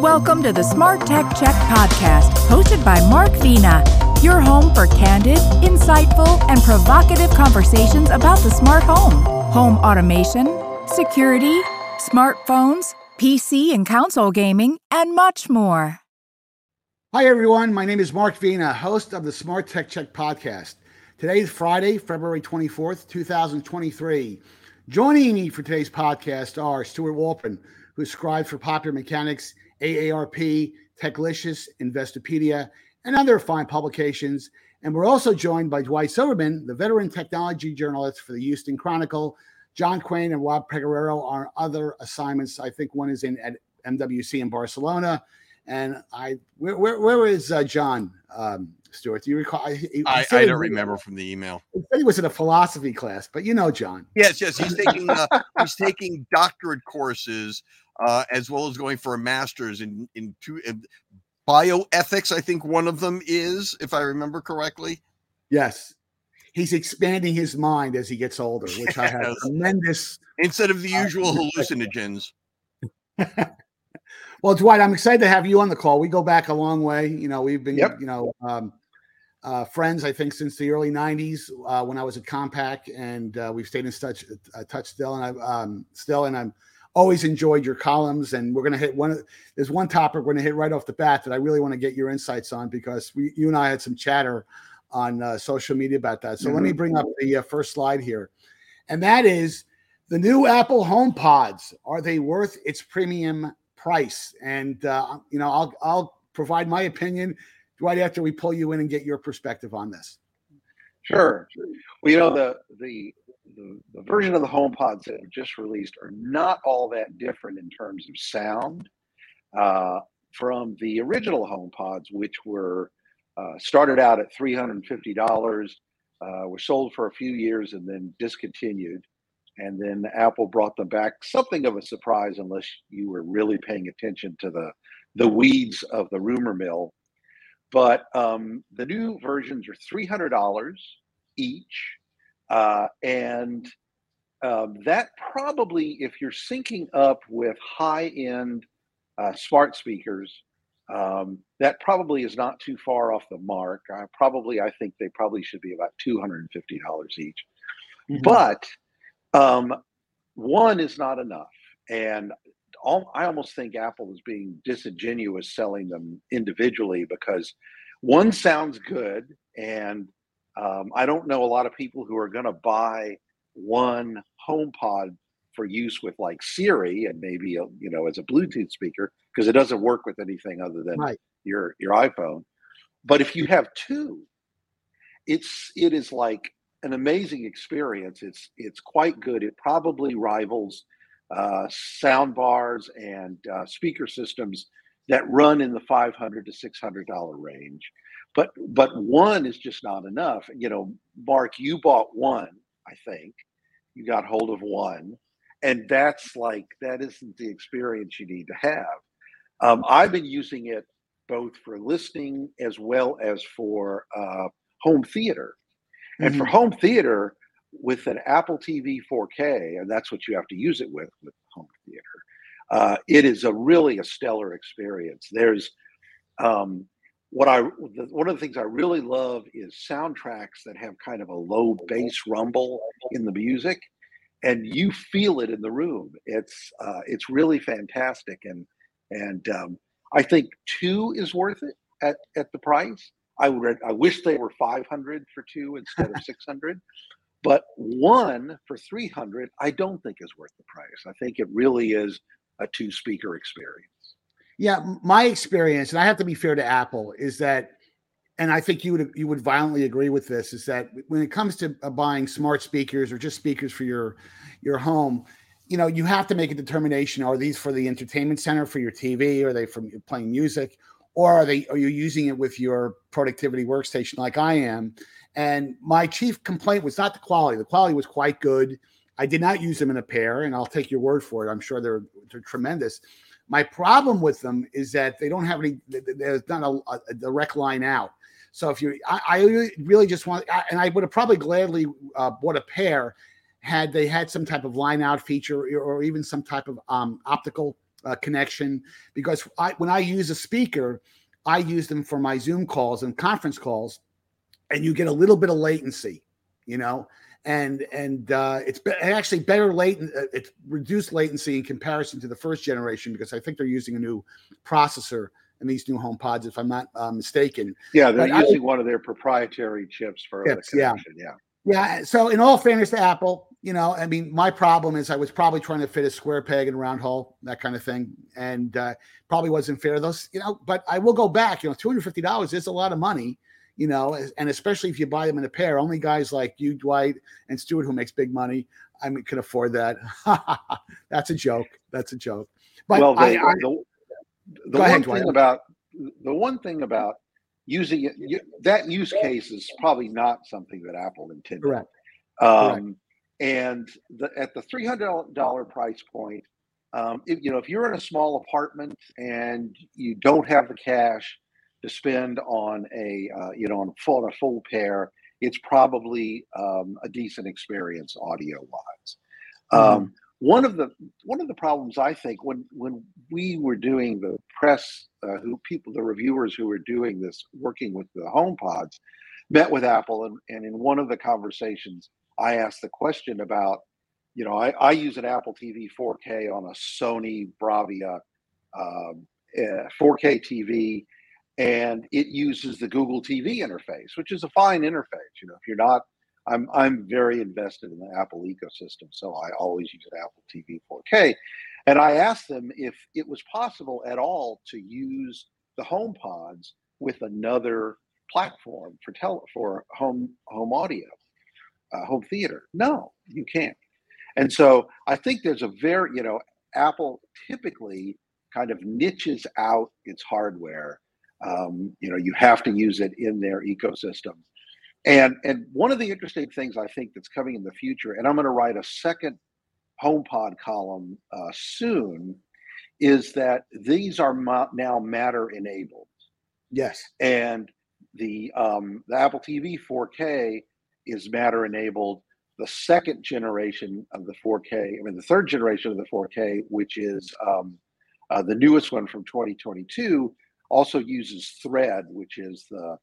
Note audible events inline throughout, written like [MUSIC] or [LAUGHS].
Welcome to the Smart Tech Check podcast, hosted by Mark Vena, your home for candid, insightful, and provocative conversations about the smart home, home automation, security, smartphones, PC and console gaming, and much more. Hi, everyone. My name is Mark Vena, host of the Smart Tech Check podcast. Today is Friday, February 24th, 2023. Joining me for today's podcast are Stewart Wolpin, who scribes for Popular Mechanics, AARP, Techlicious, Investopedia, and other fine publications. And we're also joined by Dwight Silverman, the veteran technology journalist for the Houston Chronicle. John Quain and Rob Pegoraro are other assignments. I think one is in at MWC in Barcelona. And I, where, where, where is uh, John? Um, Stuart? Do you recall? I, I, I don't remember from the email. He said he was in a philosophy class, but you know, John. Yes, yes, he's taking uh, [LAUGHS] he's taking doctorate courses uh, as well as going for a master's in in two in bioethics. I think one of them is, if I remember correctly. Yes, he's expanding his mind as he gets older, [LAUGHS] which yes. I have tremendous. Instead of the uh, usual uh, hallucinogens. [LAUGHS] well, Dwight, I'm excited to have you on the call. We go back a long way. You know, we've been, yep. you know, um, uh, friends, I think, since the early '90s uh, when I was at Compaq, and uh, we've stayed in touch, uh, touch still. And I um, still, and I'm always enjoyed your columns. And we're going to hit one. There's one topic we're going to hit right off the bat that I really want to get your insights on because we, you and I had some chatter on uh, social media about that. So mm-hmm. let me mm-hmm. bring up the uh, first slide here, and that is the new Apple Home Pods. Are they worth its premium price? And you know, I'll I'll provide my opinion right after we pull you in and get your perspective on this. Sure. Well, you know the the the, the version of the HomePods that have just released are not all that different in terms of sound uh, from the original HomePods, which were uh, started out at three hundred and fifty dollars, uh, were sold for a few years and then discontinued. And then Apple brought them back, something of a surprise, unless you were really paying attention to the the weeds of the rumor mill but um, the new versions are $300 each. Uh, and um, that probably, if you're syncing up with high end uh, smart speakers, um, that probably is not too far off the mark. I probably, I think they probably should be about $250 each. Mm-hmm. But um, one is not enough. And all, I almost think Apple is being disingenuous selling them individually because one sounds good, and um, I don't know a lot of people who are going to buy one HomePod for use with like Siri and maybe a, you know as a Bluetooth speaker because it doesn't work with anything other than right. your your iPhone. But if you have two, it's it is like an amazing experience. It's it's quite good. It probably rivals uh, sound bars and uh, speaker systems that run in the 500 to 600 dollar range but but one is just not enough you know mark you bought one i think you got hold of one and that's like that isn't the experience you need to have um, i've been using it both for listening as well as for uh, home theater and mm-hmm. for home theater with an Apple TV 4K, and that's what you have to use it with with home theater. Uh, it is a really a stellar experience. There's um, what I one of the things I really love is soundtracks that have kind of a low bass rumble in the music, and you feel it in the room. It's uh, it's really fantastic, and and um, I think two is worth it at at the price. I would I wish they were 500 for two instead of [LAUGHS] 600. But one for 300, I don't think is worth the price. I think it really is a two speaker experience. Yeah, my experience, and I have to be fair to Apple, is that, and I think you would you would violently agree with this, is that when it comes to uh, buying smart speakers or just speakers for your your home, you know, you have to make a determination: are these for the entertainment center for your TV? Are they from playing music? Or are they are you using it with your productivity workstation like I am? And my chief complaint was not the quality. The quality was quite good. I did not use them in a pair, and I'll take your word for it. I'm sure they're, they're tremendous. My problem with them is that they don't have any. There's not a, a direct line out. So if you, I, I really just want, and I would have probably gladly uh, bought a pair had they had some type of line out feature or even some type of um, optical uh, connection because I, when I use a speaker, I use them for my Zoom calls and conference calls, and you get a little bit of latency, you know, and and uh, it's be- actually better latent. Uh, it's reduced latency in comparison to the first generation because I think they're using a new processor in these new home pods, if I'm not uh, mistaken. Yeah, they're But I- using one of their proprietary chips for the Chips, yeah. connection. Yeah. Yeah. So, in all fairness to Apple, you know, I mean, my problem is I was probably trying to fit a square peg in a round hole, that kind of thing, and uh, probably wasn't fair. Those, you know, but I will go back. You know, two hundred fifty dollars is a lot of money. You know, and especially if you buy them in a pair. Only guys like you, Dwight, and Stuart, who makes big money, I mean, can afford that. [LAUGHS] That's a joke. That's a joke. But well, the, I, I, the, the one ahead, thing about the one thing about using it, you, that use case is probably not something that Apple intended. correct. Um, and the, at the three hundred dollar price point, um, if, you know, if you're in a small apartment and you don't have the cash to spend on a, uh, you know, on a full, a full pair, it's probably um, a decent experience audio wise. Um, one of the one of the problems I think when when we were doing the press, uh, who people, the reviewers who were doing this, working with the HomePods, met with Apple, and, and in one of the conversations, I asked the question about, you know, I, I use an Apple TV 4K on a Sony Bravia um, uh, 4K TV, and it uses the Google TV interface, which is a fine interface. You know, if you're not, I'm I'm very invested in the Apple ecosystem, so I always use Apple TV 4K. And I asked them if it was possible at all to use the HomePods with another platform for tele for home home audio, uh, home theater. No, you can't. And so I think there's a very, you know, Apple typically kind of niches out its hardware. Um, you know, you have to use it in their ecosystem. And and one of the interesting things I think that's coming in the future, and I'm going to write a second HomePod column uh, soon, is that these are ma- now Matter enabled Yes. and the um, the Apple TV 4K is Matter enabled. The second generation of the 4K, I mean the third generation of the 4K, which is um, uh, the newest one from 2022, also uses Thread, which is the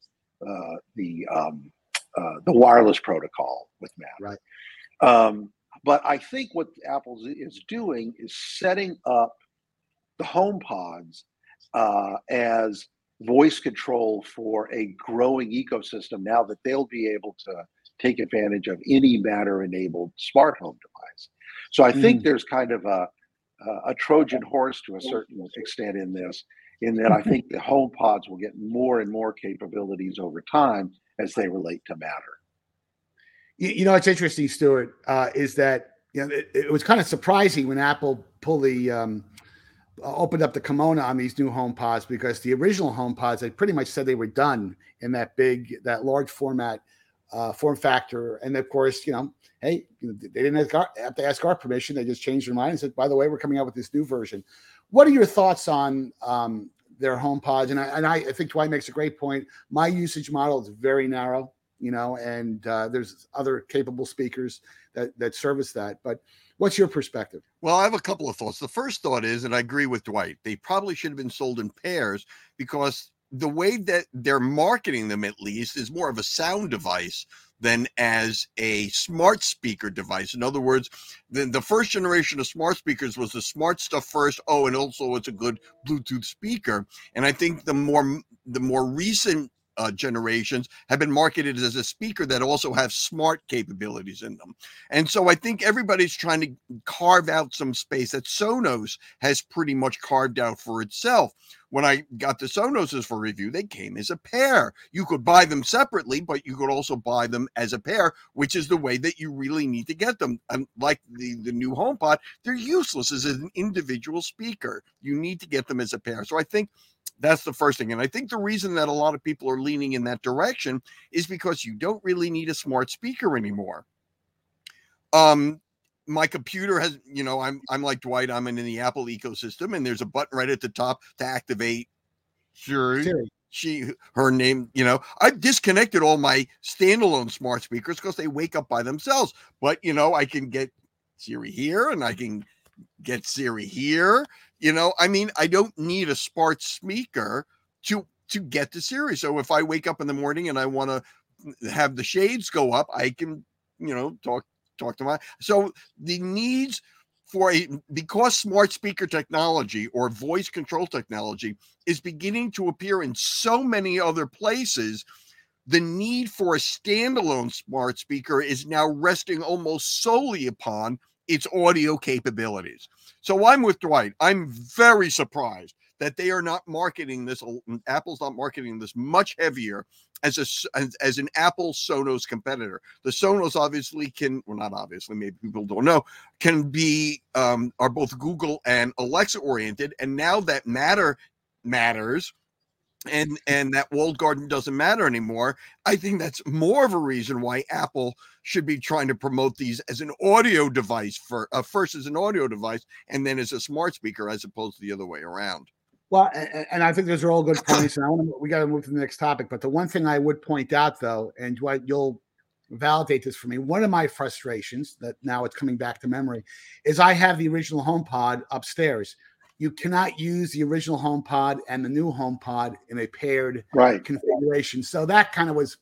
uh, the um, uh, the wireless protocol with Matter. Right. Um, but I think what Apple is doing is setting up the HomePods uh, as voice control for a growing ecosystem now that they'll be able to take advantage of any matter enabled smart home device so i think there's kind of a a trojan horse to a certain extent in this in that i think [LAUGHS] the home pods will get more and more capabilities over time as they relate to matter. You, you know, it's interesting, Stuart, uh, is that you know it, it was kind of surprising when Apple pulled the um, uh, opened up the kimono on these new home pods because the original home pods they pretty much said they were done in that big, that large format uh, form factor, and of course, you know, hey, they didn't have to ask our permission; they just changed their mind and said, by the way, we're coming out with this new version. What are your thoughts on um, their home pods? And I, and I, think Dwight makes a great point. My usage model is very narrow you know, and uh, there's other capable speakers that that service that. But what's your perspective? Well, I have a couple of thoughts. The first thought is, and I agree with Dwight, they probably should have been sold in pairs because the way that they're marketing them, at least, is more of a sound device than as a smart speaker device. In other words, the, the first generation of smart speakers was the smart stuff first. Oh, and also it's a good Bluetooth speaker. And I think the more the more recent uh, generations have been marketed as a speaker that also have smart capabilities in them. And so I think everybody's trying to carve out some space that Sonos has pretty much carved out for itself. When I got the Sonoses for review, they came as a pair. You could buy them separately, but you could also buy them as a pair, which is the way that you really need to get them. And like the, the new HomePod, they're useless as an individual speaker. You need to get them as a pair. So I think that's the first thing. And I think the reason that a lot of people are leaning in that direction is because you don't really need a smart speaker anymore. Um, my computer has, you know, I'm I'm like Dwight, I'm in the Apple ecosystem, and there's a button right at the top to activate Siri. Siri. She her name, you know, I've disconnected all my standalone smart speakers because they wake up by themselves. But you know, I can get Siri here and I can get Siri here. You know, I mean, I don't need a smart speaker to to get the Siri. So if I wake up in the morning and I want to have the shades go up, I can, you know, talk talk to my. So the needs for a because smart speaker technology or voice control technology is beginning to appear in so many other places the need for a standalone smart speaker is now resting almost solely upon its audio capabilities. So I'm with Dwight. I'm very surprised that they are not marketing this. Apple's not marketing this much heavier as a as, as, an Apple Sonos competitor. The Sonos obviously can, well, not obviously, maybe people don't know, can be um, are both Google and Alexa oriented, and now that Matter matters. And and that walled garden doesn't matter anymore. I think that's more of a reason why Apple should be trying to promote these as an audio device for uh, first as an audio device and then as a smart speaker as opposed to the other way around. Well, and, and, I think those are all good points. And I want to, we got to move to the next topic. But the one thing I would point out, though, and Dwight, you'll validate this for me. One of my frustrations that now it's coming back to memory is I have the original HomePod upstairs. You cannot use the original HomePod and the new HomePod in a paired right. configuration. So that kind of was,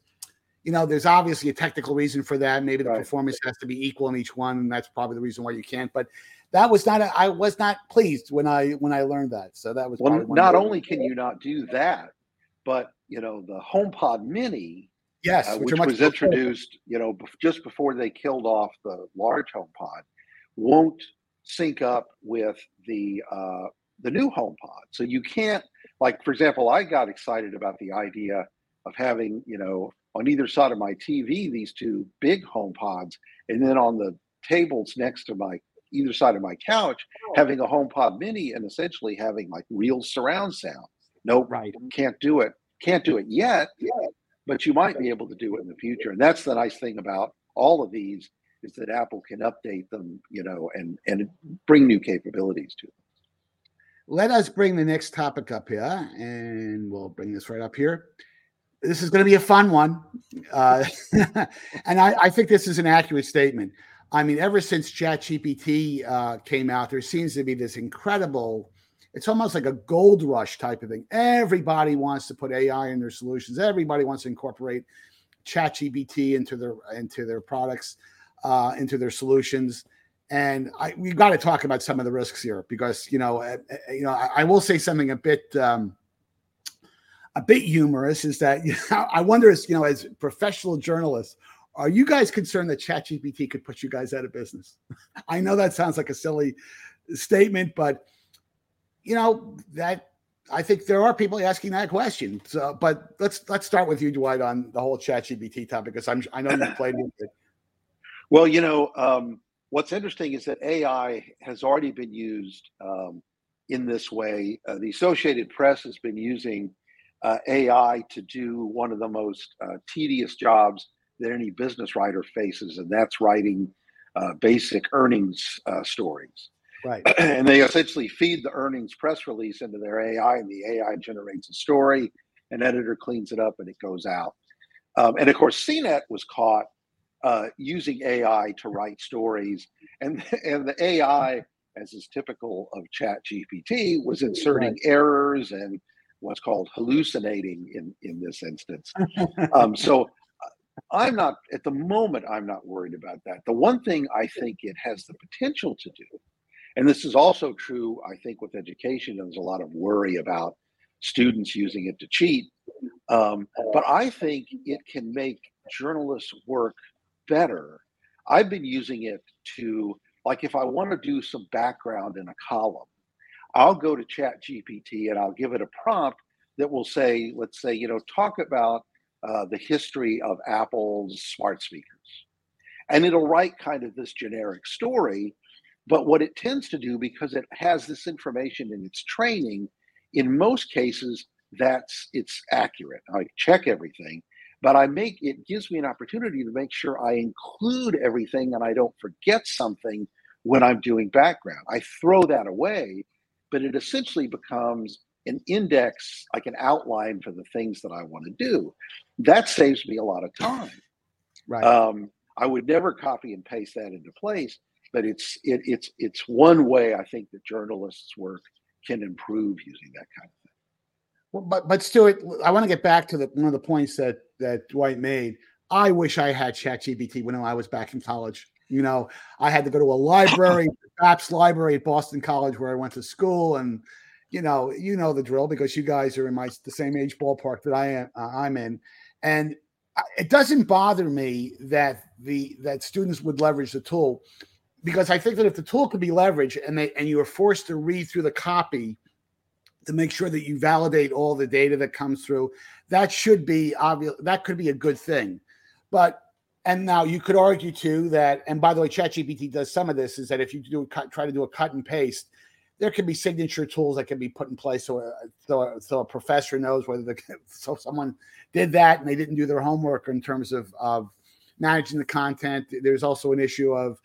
you know, there's obviously a technical reason for that. Maybe the right. performance has to be equal in each one, and that's probably the reason why you can't. But that was not a, I was not pleased when I when I learned that. So that was well. Not only can you not do that, but you know the HomePod Mini, yes, uh, which, which was introduced, you know, just before they killed off the large HomePod, won't sync up with the uh, the new HomePod. So you can't, like, for example, I got excited about the idea of having, you know, on either side of my TV these two big HomePods, and then on the tables next to my either side of my couch, oh. having a HomePod Mini and essentially having like real surround sound. No, nope, right, can't do it. Can't do it yet, but you might be able to do it in the future. And that's the nice thing about all of these is that Apple can update them, you know, and and bring new capabilities to them. Let us bring the next topic up here, and we'll bring this right up here. This is going to be a fun one, uh, [LAUGHS] and I, I think this is an accurate statement. I mean, ever since ChatGPT uh, came out, there seems to be this incredible. It's almost like a gold rush type of thing. Everybody wants to put AI in their solutions. Everybody wants to incorporate ChatGPT into their into their products, uh, into their solutions. And I, we've got to talk about some of the risks here because you know, uh, you know, I, I, will say something a bit. Um, a bit humorous is that [LAUGHS] you know, I wonder, as you know, as professional journalists, are you guys concerned that ChatGPT could put you guys out of business? [LAUGHS] I know that sounds like a silly statement, but you know that I think there are people asking that question. So, but let's let's start with you, Dwight, on the whole ChatGPT topic because I'm I know you played with it. Well, you know, um, what's interesting is that AI has already been used um, in this way. Uh, the Associated Press has been using uh, AI to do one of the most uh, tedious jobs that any business writer faces, and that's writing uh, basic earnings uh, stories. Right. [CLEARS THROAT] and they essentially feed the earnings press release into their AI, and the AI generates a story. An editor cleans it up, and it goes out. Um, and of course, CNET was caught uh, using AI to write stories, and [LAUGHS] and the AI, as is typical of Chat GPT, was inserting errors and what's called hallucinating in in this instance. [LAUGHS] um, so I'm not at the moment. I'm not worried about that. The one thing I think it has the potential to do, and this is also true, I think, with education. There's a lot of worry about students using it to cheat, um, but I think it can make journalists' work better. I've been using it to, like, if I want to do some background in a column, I'll go to Chat GPT and I'll give it a prompt that will say, let's say, you know, talk about uh, the history of Apple's smart speakers. And it'll write kind of this generic story. But what it tends to do, because it has this information in its training, in most cases, that's it's accurate. I check everything, but I make it gives me an opportunity to make sure I include everything and I don't forget something when I'm doing background. I throw that away, but it essentially becomes an index, like an outline for the things that I want to do. That saves me a lot of time. Right. Um, I would never copy and paste that into place, but it's it, it's it's one way I think that journalists' work can improve using that kind of thing. Well, but but Stuart, I want to get back to the one of the points that that Dwight made. I wish I had ChatGPT when I was back in college. You know, I had to go to a library, [COUGHS] Bapst Library at Boston College, where I went to school, and you know, you know the drill because you guys are in my the same age ballpark that I am. Uh, I'm in, and it doesn't bother me that the that students would leverage the tool because I think that if the tool could be leveraged and they and you are forced to read through the copy to make sure that you validate all the data that comes through, that should be obvious. That could be a good thing, but and now you could argue too that and by the way, ChatGPT does some of this is that if you do cut, try to do a cut and paste, there can be signature tools that can be put in place so a, so a, so a professor knows whether the [LAUGHS] so someone did that and they didn't do their homework in terms of of managing the content. There's also an issue of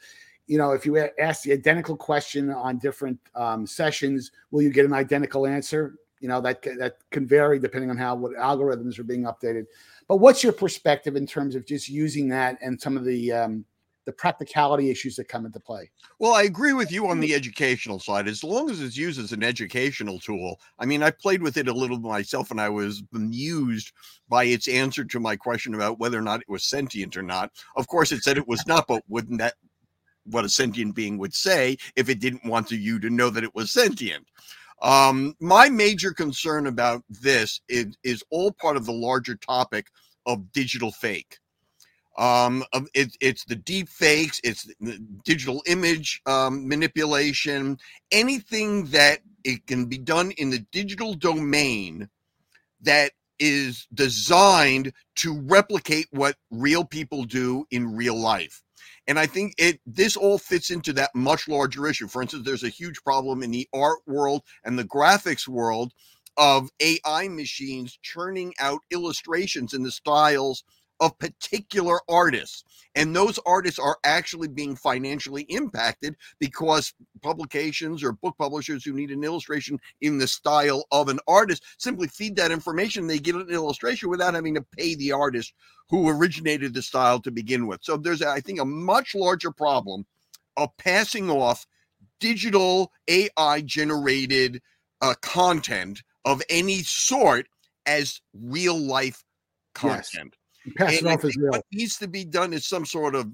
you know, if you ask the identical question on different um, sessions, will you get an identical answer? You know, that that can vary depending on how what algorithms are being updated. But what's your perspective in terms of just using that and some of the um, the practicality issues that come into play. Well, I agree with you on the educational side. As long as it's used as an educational tool, I mean, I played with it a little myself and I was bemused by its answer to my question about whether or not it was sentient or not. Of course, it said it was not, but wouldn't that what a sentient being would say if it didn't want to, you to know that it was sentient? Um, my major concern about this is, is all part of the larger topic of digital fake um it, it's the deep fakes it's digital image um, manipulation anything that it can be done in the digital domain that is designed to replicate what real people do in real life and i think it this all fits into that much larger issue. For instance there's a huge problem in the art world and the graphics world of ai machines churning out illustrations in the styles of particular artists. And those artists are actually being financially impacted because publications or book publishers who need an illustration in the style of an artist simply feed that information. They get an illustration without having to pay the artist who originated the style to begin with. So there's, I think, a much larger problem of passing off digital AI generated uh, content of any sort as real life content. Yes. Pass it off as real. What needs to be done is some sort of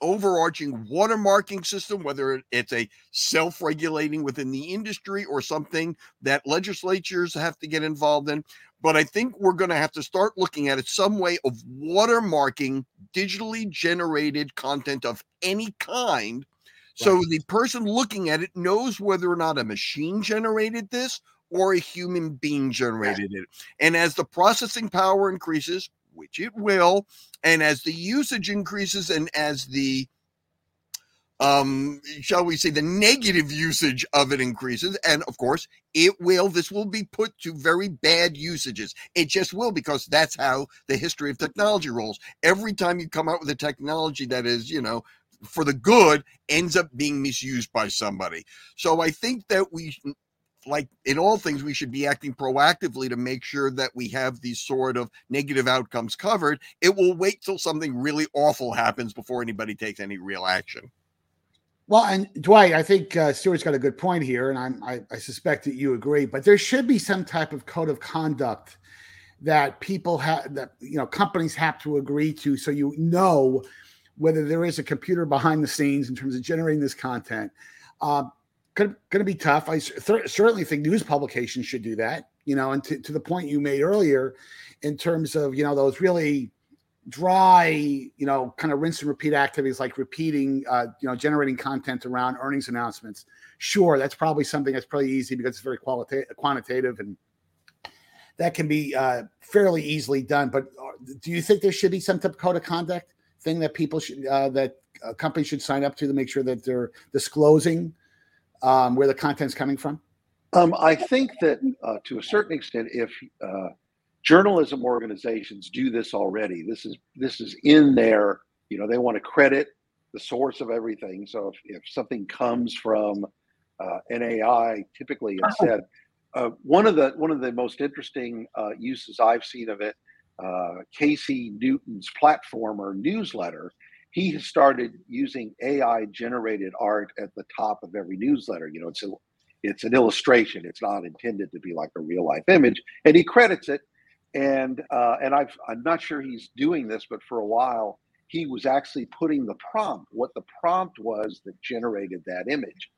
overarching watermarking system, whether it's a self regulating within the industry or something that legislatures have to get involved in. But I think we're going to have to start looking at it some way of watermarking digitally generated content of any kind. So right. the person looking at it knows whether or not a machine generated this or a human being generated it. And as the processing power increases, which it will, and as the usage increases and as the um shall we say the negative usage of it increases and of course it will this will be put to very bad usages. It just will because that's how the history of technology rolls. Every time you come out with a technology that is you know for the good ends up being misused by somebody. So i think that we like in all things, we should be acting proactively to make sure that we have these sort of negative outcomes covered. It will wait till something really awful happens before anybody takes any real action. Well, and Dwight, I think uh, Stuart's got a good point here, and I'm, I, I suspect that you agree. But there should be some type of code of conduct that people have, that you know, companies have to agree to, so you know whether there is a computer behind the scenes in terms of generating this content. Uh, going to be tough. I th- certainly think news publications should do that. You know, and to, to the point you made earlier, in terms of you know those really dry, you know, kind of rinse and repeat activities like repeating, uh, you know, generating content around earnings announcements. Sure, that's probably something that's pretty easy because it's very qualitative, quantitative, and that can be uh, fairly easily done. But uh, do you think there should be some type of code of conduct thing that people should uh, that companies should sign up to to make sure that they're disclosing um, where the content's coming from? Um, I think that uh, to a certain extent, if uh, journalism organizations do this already, this is this is in there. you know they want to credit the source of everything. So if, if something comes from uh, NAI, typically it's said. Uh, one of the one of the most interesting uh, uses I've seen of it, uh, Casey Newton's Platformer newsletter he has started using AI generated art at the top of every newsletter. You know, it's it's an illustration. It's not intended to be like a real life image. And he credits it. And uh, and I've, I'm not sure he's doing this, but for a while he was actually putting the prompt, what the prompt was that generated that image.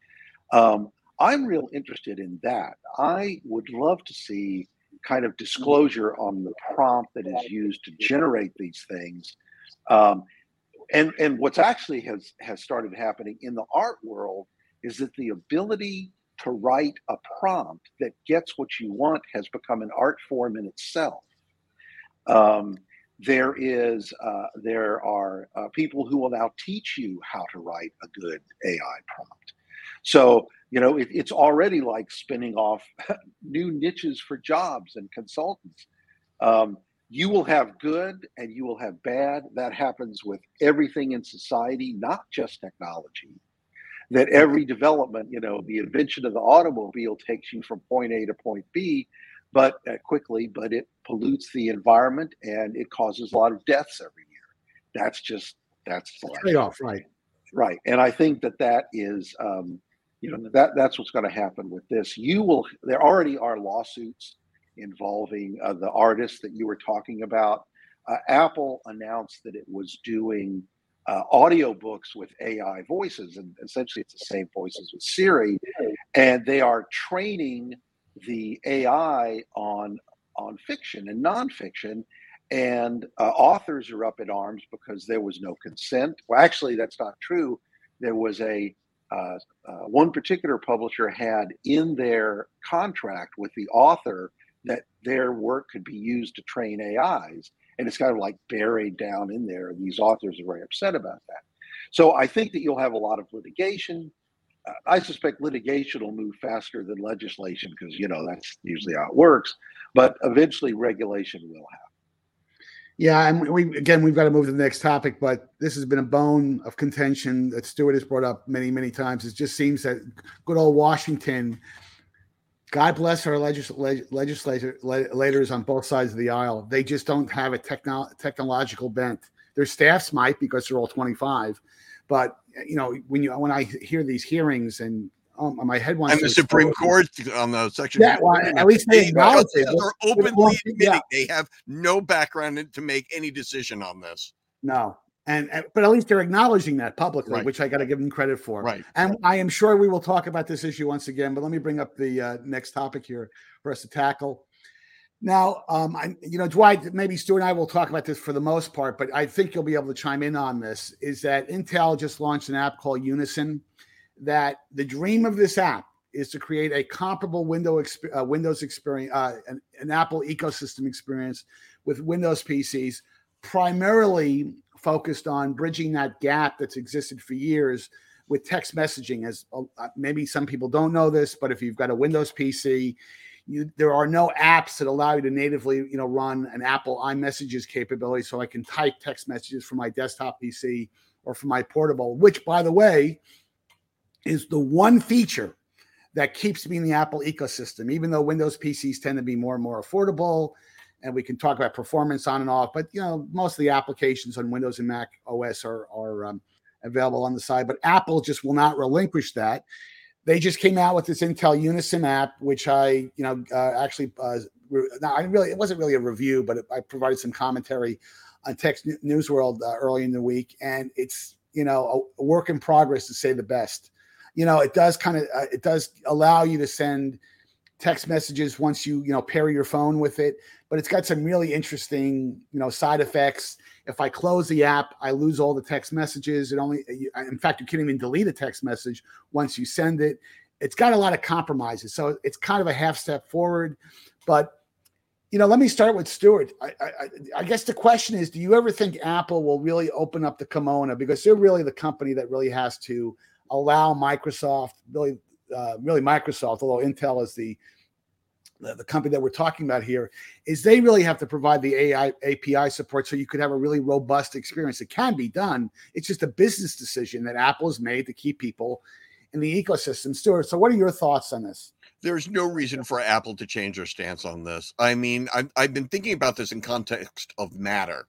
Um, I'm real interested in that. I would love to see kind of disclosure on the prompt that is used to generate these things. Um, and and what's actually has has started happening in the art world is that the ability to write a prompt that gets what you want has become an art form in itself. Um, there is uh, there are uh, people who will now teach you how to write a good AI prompt. So you know it, it's already like spinning off [LAUGHS] new niches for jobs and consultants. Um, you will have good and you will have bad. That happens with everything in society, not just technology. That every development, you know, the invention of the automobile takes you from point A to point B, but uh, quickly, but it pollutes the environment and it causes a lot of deaths every year. That's just that's trade off, right? Right, and I think that that is, um, you know, that that's what's going to happen with this. You will. There already are lawsuits involving uh, the artists that you were talking about. Uh, Apple announced that it was doing uh, audiobooks with AI voices, and essentially it's the same voices with Siri, and they are training the AI on on fiction and nonfiction, and uh, authors are up in arms because there was no consent. Well, actually, that's not true. There was a uh, uh, one particular publisher had in their contract with the author that their work could be used to train AIs. And it's kind of like buried down in there. These authors are very upset about that. So I think that you'll have a lot of litigation. Uh, I suspect litigation will move faster than legislation because, you know, that's usually how it works. But eventually regulation will happen. Yeah, and we again we've got to move to the next topic, but this has been a bone of contention that Stewart has brought up many, many times. It just seems that good old Washington God bless our legis- legislators on both sides of the aisle. They just don't have a techno- technological bent. Their staffs might because they're all 25, but you know when you when I hear these hearings and um, my head wants and the Supreme Court on the section. Yeah, well, at least they acknowledge it. They're openly admitting yeah. they have no background to make any decision on this. No, and, and, but at least they're acknowledging that publicly, right. which I got to give them credit for. Right. And I am sure we will talk about this issue once again. But let me bring up the uh, next topic here for us to tackle. Now, um, I, you know, Dwight, maybe Stu and I will talk about this for the most part, but I think you'll be able to chime in on this. Is that Intel just launched an app called Unison? That the dream of this app is to create a comparable window uh, Windows experience, uh, an, an Apple ecosystem experience with Windows PCs, primarily focused on bridging that gap that's existed for years with text messaging. As uh, maybe some people don't know this, but if you've got a Windows PC, you, there are no apps that allow you to natively, you know, run an Apple iMessages capability. So I can type text messages from my desktop PC or from my portable, which, by the way, is the one feature that keeps me in the Apple ecosystem. Even though Windows PCs tend to be more and more affordable, and we can talk about performance on and off. But you know, most of the applications on Windows and Mac OS are are um, available on the side. But Apple just will not relinquish that. They just came out with this Intel Unison app, which I you know uh, actually uh, I really it wasn't really a review, but I provided some commentary on Tech News World uh, early in the week, and it's you know a, a, work in progress to say the best. You know, it does kind of uh, it does allow you to send text messages once you you know pair your phone with it but it's got some really interesting you know side effects. If i close the app i lose all the text messages. It only in fact you can't even delete a text message once you send it. It's got a lot of compromises so it's kind of a half step forward but you know let me start with Stewart. I, I, I guess the question is do you ever think apple will really open up the kimono? Because they're really the company that really has to allow microsoft really uh, really Microsoft, although Intel is the, the, the company that we're talking about here, is they really have to provide the AI API support so you could have a really robust experience. It can be done. It's just a business decision that Apple has made to keep people in the ecosystem. Stewart, so what are your thoughts on this? There's no reason for Apple to change their stance on this. I mean, I've, I've been thinking about this in context of Matter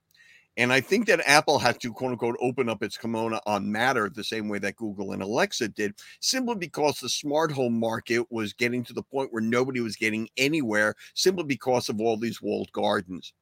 And I think that Apple had to quote unquote open up its kimono on Matter the same way that Google and Alexa did, simply because the smart home market was getting to the point where nobody was getting anywhere simply because of all these walled gardens.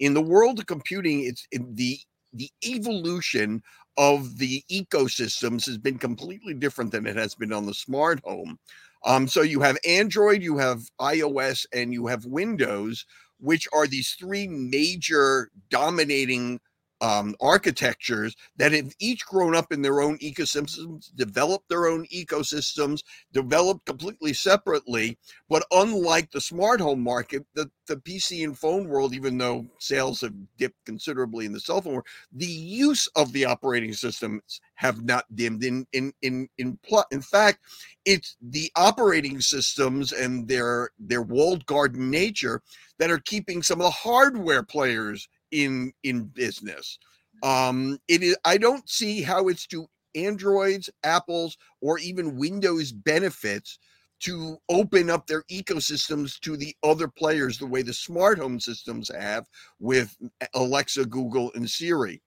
In the world of computing, it's the the evolution of the ecosystems has been completely different than it has been on the smart home. Um, so you have Android, you have iOS, and you have Windows, which are these three major dominating um, architectures that have each grown up in their own ecosystems, developed their own ecosystems, developed completely separately. But unlike the smart home market, the, the PC and phone world, even though sales have dipped considerably in the cell phone world, the use of the operating systems have not dimmed. In in in in pl- in fact, it's the operating systems and their their walled garden nature that are keeping some of the hardware players in in business. Um, it is. I don't see how it's to Androids, Apples, or even Windows benefits to open up their ecosystems to the other players the way the smart home systems have with Alexa, Google, and Siri.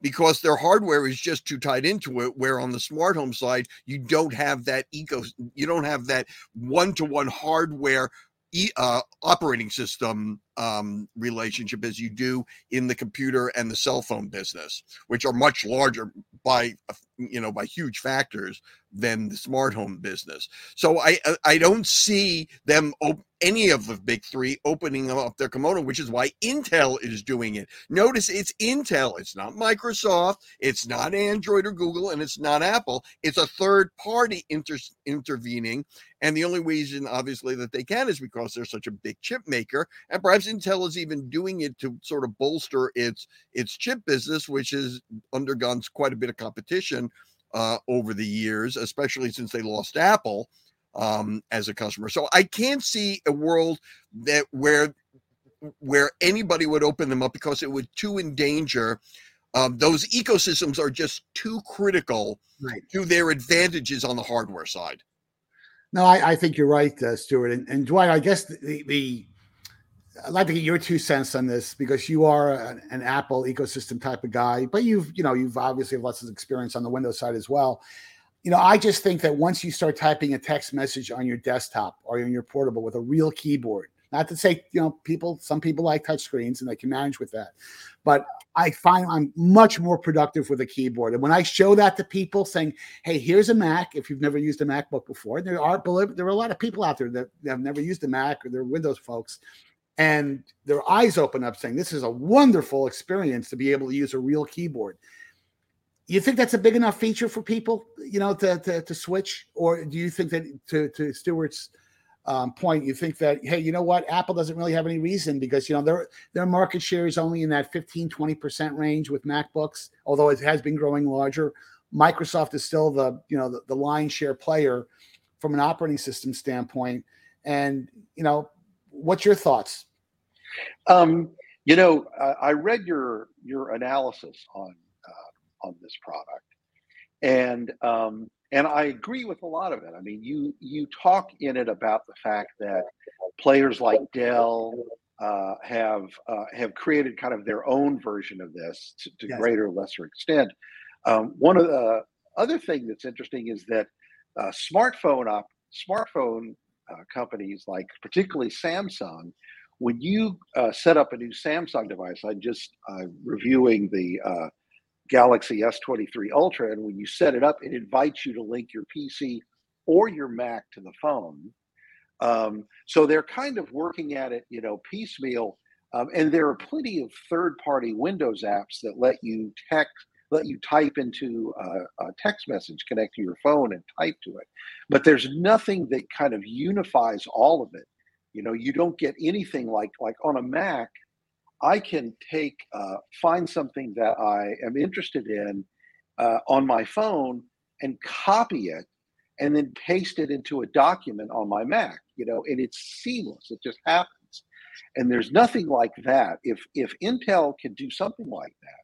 Because their hardware is just too tied into it, where on the smart home side, you don't have that eco, you don't have that one to one hardware uh, operating system um, relationship as you do in the computer and the cell phone business, which are much larger by you know by huge factors than the smart home business. So I I don't see them op- any of the big three opening up their kimono, which is why Intel is doing it. Notice it's Intel, it's not Microsoft, it's not Android or Google, and it's not Apple. It's a third party inter- intervening. And the only reason, obviously, that they can is because they're such a big chip maker. And perhaps Intel is even doing it to sort of bolster its its chip business, which has undergone quite a bit of competition uh, over the years, especially since they lost Apple um, as a customer. So I can't see a world that where where anybody would open them up because it would too endanger. Um, those ecosystems are just too critical right. to their advantages on the hardware side. No, I, I think you're right, uh, Stuart. And, and Dwight, I guess the, the I'd like to get your two cents on this because you are an, an, Apple ecosystem type of guy, but you've you know you've obviously have lots of experience on the Windows side as well. You know, I just think that once you start typing a text message on your desktop or on your portable with a real keyboard, not to say you know people, some people like touch screens and they can manage with that, but I find I'm much more productive with a keyboard. And when I show that to people, saying, "Hey, here's a Mac," if you've never used a MacBook before, there are there are a lot of people out there that have never used a Mac or they're Windows folks and their eyes open up saying this is a wonderful experience to be able to use a real keyboard. You think that's a big enough feature for people you know to to, to switch? Or do you think that to to stuart's um, point you think that hey you know what? Apple doesn't really have any reason because you know their their market share is only in that 15 20% range with macbooks although it has been growing larger. Microsoft is still the you know the, the line share player from an operating system standpoint. And you know what's your thoughts? Um, you know, uh, I read your your analysis on uh, on this product, and um, and I agree with a lot of it. I mean, you you talk in it about the fact that players like Dell uh, have uh, have created kind of their own version of this to, to yes. greater or lesser extent. Um, one of the other thing that's interesting is that uh, smartphone op- smartphone companies like particularly Samsung, when you uh, set up a new Samsung device, I'm just uh, reviewing the uh, Galaxy S23 Ultra, and when you set it up, it invites you to link your PC or your Mac to the phone. Um, so they're kind of working at it, you know, piecemeal. Um, and there are plenty of third-party Windows apps that let you text let you type into a, a, text message, connect to your phone, and type to it. But there's nothing that kind of unifies all of it. You know, you don't get anything like like on a Mac. I can take uh, find something that I am interested in uh, on my phone and copy it, and then paste it into a document on my Mac. You know, and it's seamless. It just happens. And there's nothing like that. If if Intel can do something like that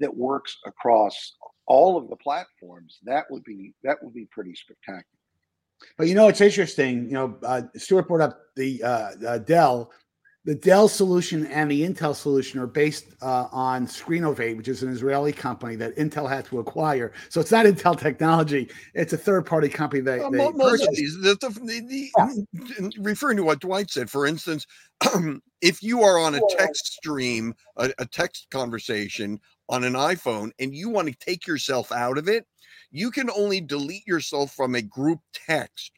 that works across all of the platforms, that would be that would be pretty spectacular. But you know, it's interesting. You know, uh, Stuart brought up the uh, uh, Dell. The Dell solution and the Intel solution are based uh, on Screenovate, which is an Israeli company that Intel had to acquire. So it's not Intel technology; it's a third-party company that Uh, they most of purchased. these, the, the, the, referring to what Dwight said, for instance, [CLEARS THROAT] if you are on a text stream, a, a text conversation on an iPhone, and you want to take yourself out of it, you can only delete yourself from a group text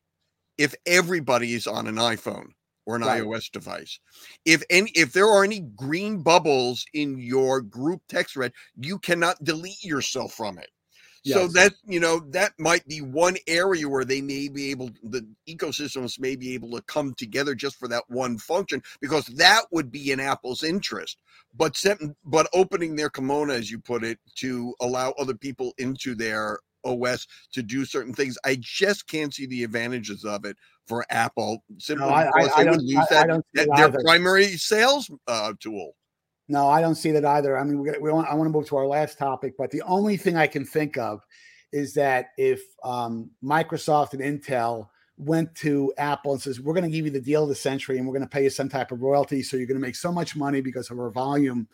if everybody is on an iPhone or an Right. iOS device. If any if there are any green bubbles in your group text thread, you cannot delete yourself from it. So Yes. that you know that might be one area where they may be able the ecosystems may be able to come together just for that one function because that would be in Apple's interest. But set, but opening their kimono, as you put it, to allow other people into their OS to do certain things, I just can't see the advantages of it for Apple simply No, I- I- I would don't- I- that, their either. primary sales uh, tool. No, I don't see that either. I mean, we, we want, I want to move to our last topic, but the only thing I can think of is that if um, Microsoft and Intel went to Apple and says, "We're going to give you the deal of the century, and we're going to pay you some type of royalty, so you're going to make so much money because of our volume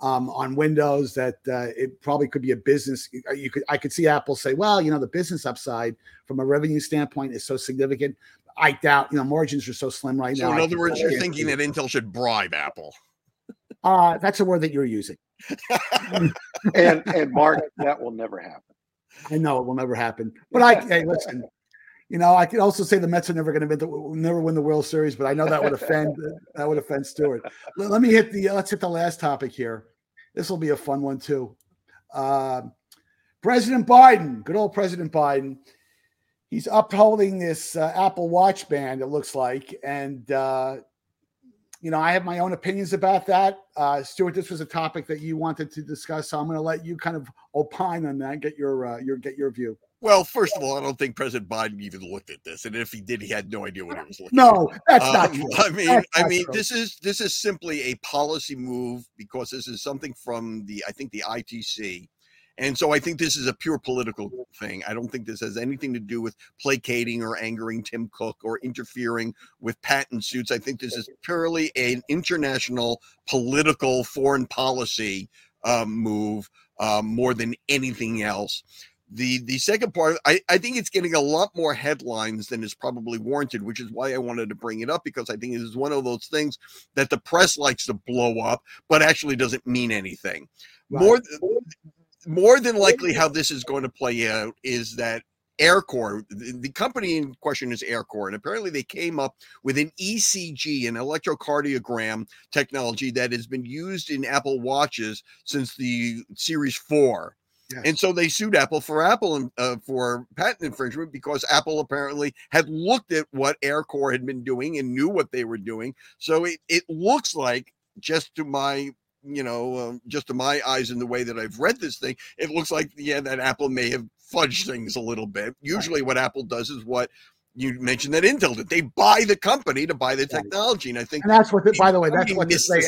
um, on Windows that uh, it probably could be a business." You could, I could see Apple say, "Well, you know, the business upside from a revenue standpoint is so significant." I doubt, you know, margins are so slim right So now. in I other words, you're thinking that. Intel should bribe Apple. uh, that's a word that you're using. [LAUGHS] and and Mark, that will never happen. I know it will never happen. But I hey, listen. [LAUGHS] You know, I could also say the Mets are never going to win the, never win the World Series, but I know that would offend [LAUGHS] that would offend Stewart. Let, let me hit the let's hit the last topic here. This will be a fun one too. Uh, President Biden, good old President Biden, he's upholding this uh, Apple Watch band. It looks like, and uh, you know, I have my own opinions about that. Uh, Stewart, this was a topic that you wanted to discuss, so I'm going to let you kind of opine on that. Get your uh, your get your view. Well, first of all, I don't think President Biden even looked at this, and if he did, he had no idea what he was looking. at. No, that's not Um, true. I mean, That's I mean, true. this is this is simply a policy move because this is something from the I think the ITC, and so I think this is a pure political thing. I don't think this has anything to do with placating or angering Tim Cook or interfering with patent suits. I think this is purely an international political foreign policy um, move um, more than anything else. The the second part, I, I think it's getting a lot more headlines than is probably warranted, which is why I wanted to bring it up because I think it is one of those things that the press likes to blow up, but actually doesn't mean anything. More more than likely, how this is going to play out is that Aircore, the, the company in question is Aircore, and apparently they came up with an ECG, an electrocardiogram technology that has been used in Apple watches since the Series 4. Yes. And so they sued Apple for Apple uh, for patent infringement because Apple apparently had looked at what Aircore had been doing and knew what they were doing. So it, it looks like, just to my you know, um, just to my eyes in the way that I've read this thing, it looks like yeah that Apple may have fudged things a little bit. Usually, what Apple does is what you mentioned that Intel did. They buy the company to buy the technology, and I think and that's what. The, by the way, that's what this. They,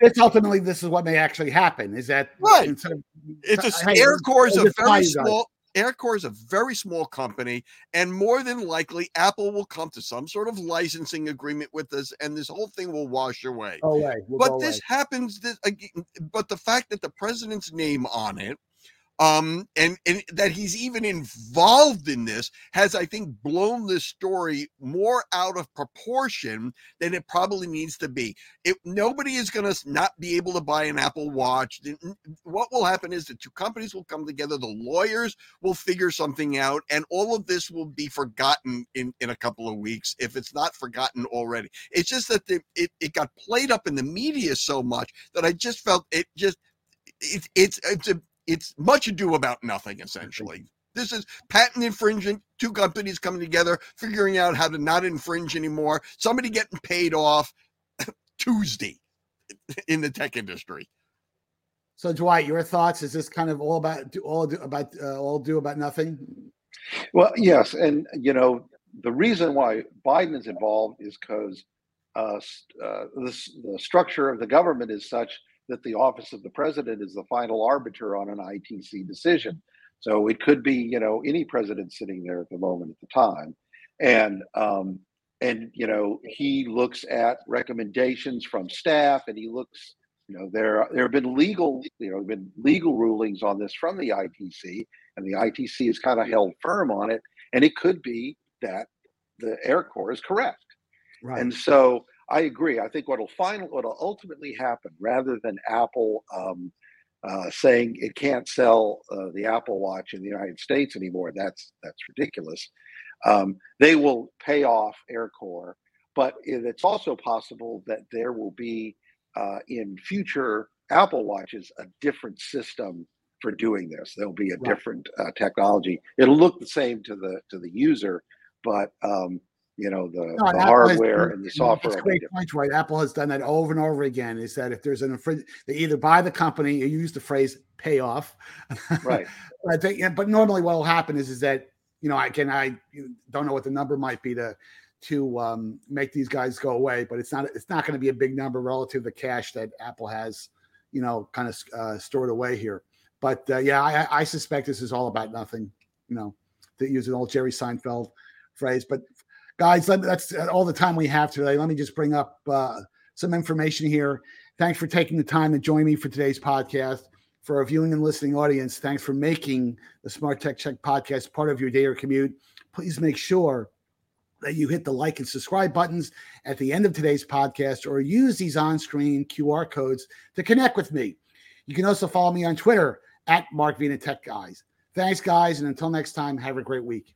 it's ultimately this is what may actually happen. Is that Right. Instead of, It's a Hey, is we'll a very small. Aircore is a very small company, and more than likely, Apple will come to some sort of licensing agreement with us, and this whole thing will wash away. Go away. We'll but this away. happens this again but the fact that the president's name on it um and and that he's even involved in this has i think blown this story more out of proportion than it probably needs to be. It nobody is going to not be able to buy an apple watch what will happen is the two companies will come together the lawyers will figure something out and all of this will be forgotten in in a couple of weeks if it's not forgotten already. It's just that the, it, it got played up in the media so much that I just felt it just it, it's it's a it's much ado about nothing essentially. This is patent infringement, two companies coming together, figuring out how to not infringe anymore, somebody getting paid off [COUGHS] Tuesday [LAUGHS] in the tech industry. So Dwight, your thoughts? Is this kind of all about all do, about uh, all do about nothing? Well, yes, and you know the reason why Biden is involved is because uh, uh, this, the structure of the government is such that the office of the president is the final arbiter on an ITC decision. So it could be, you know, any president sitting there at the moment at the time, and um, and you know he looks at recommendations from staff, and he looks. You know there there have been legal you know been legal rulings on this from the ITC, and the ITC has kind of held firm on it. And it could be that the Air Corps is correct. Right. And so I agree. I think what'll final what'll ultimately happen, rather than Apple um, uh, saying it can't sell uh, the Apple Watch in the United States anymore, that's that's ridiculous. Um, they will pay off Air Corps, but it's also possible that there will be uh, in future Apple Watches a different system for doing this. There'll be a right. different uh, technology. It'll look the same to the to the user, but um, you know the, no, the hardware and the software. That's great point, right? Apple has done that over and over again. Is that if there's an infringement, they either buy the company. You use the phrase "pay off," right? [LAUGHS] but, they, but normally what will happen is is that you know I can I don't know what the number might be to to um, make these guys go away, but it's not it's not going to be a big number relative to the cash that Apple has, you know, kind of uh, stored away here. But uh, yeah, I, I suspect this is all about nothing. You know, to use an old Jerry Seinfeld phrase. But guys, that's all the time we have today. Let me just bring up uh, some information here. Thanks for taking the time to join me for today's podcast. For our viewing and listening audience, thanks for making the Smart Tech Check podcast part of your day or commute. Please make sure that you hit the like and subscribe buttons at the end of today's podcast or use these on screen QR codes to connect with me. You can also follow me on Twitter at Mark Vena Tech Guys. Thanks, guys. And until next time, have a great week.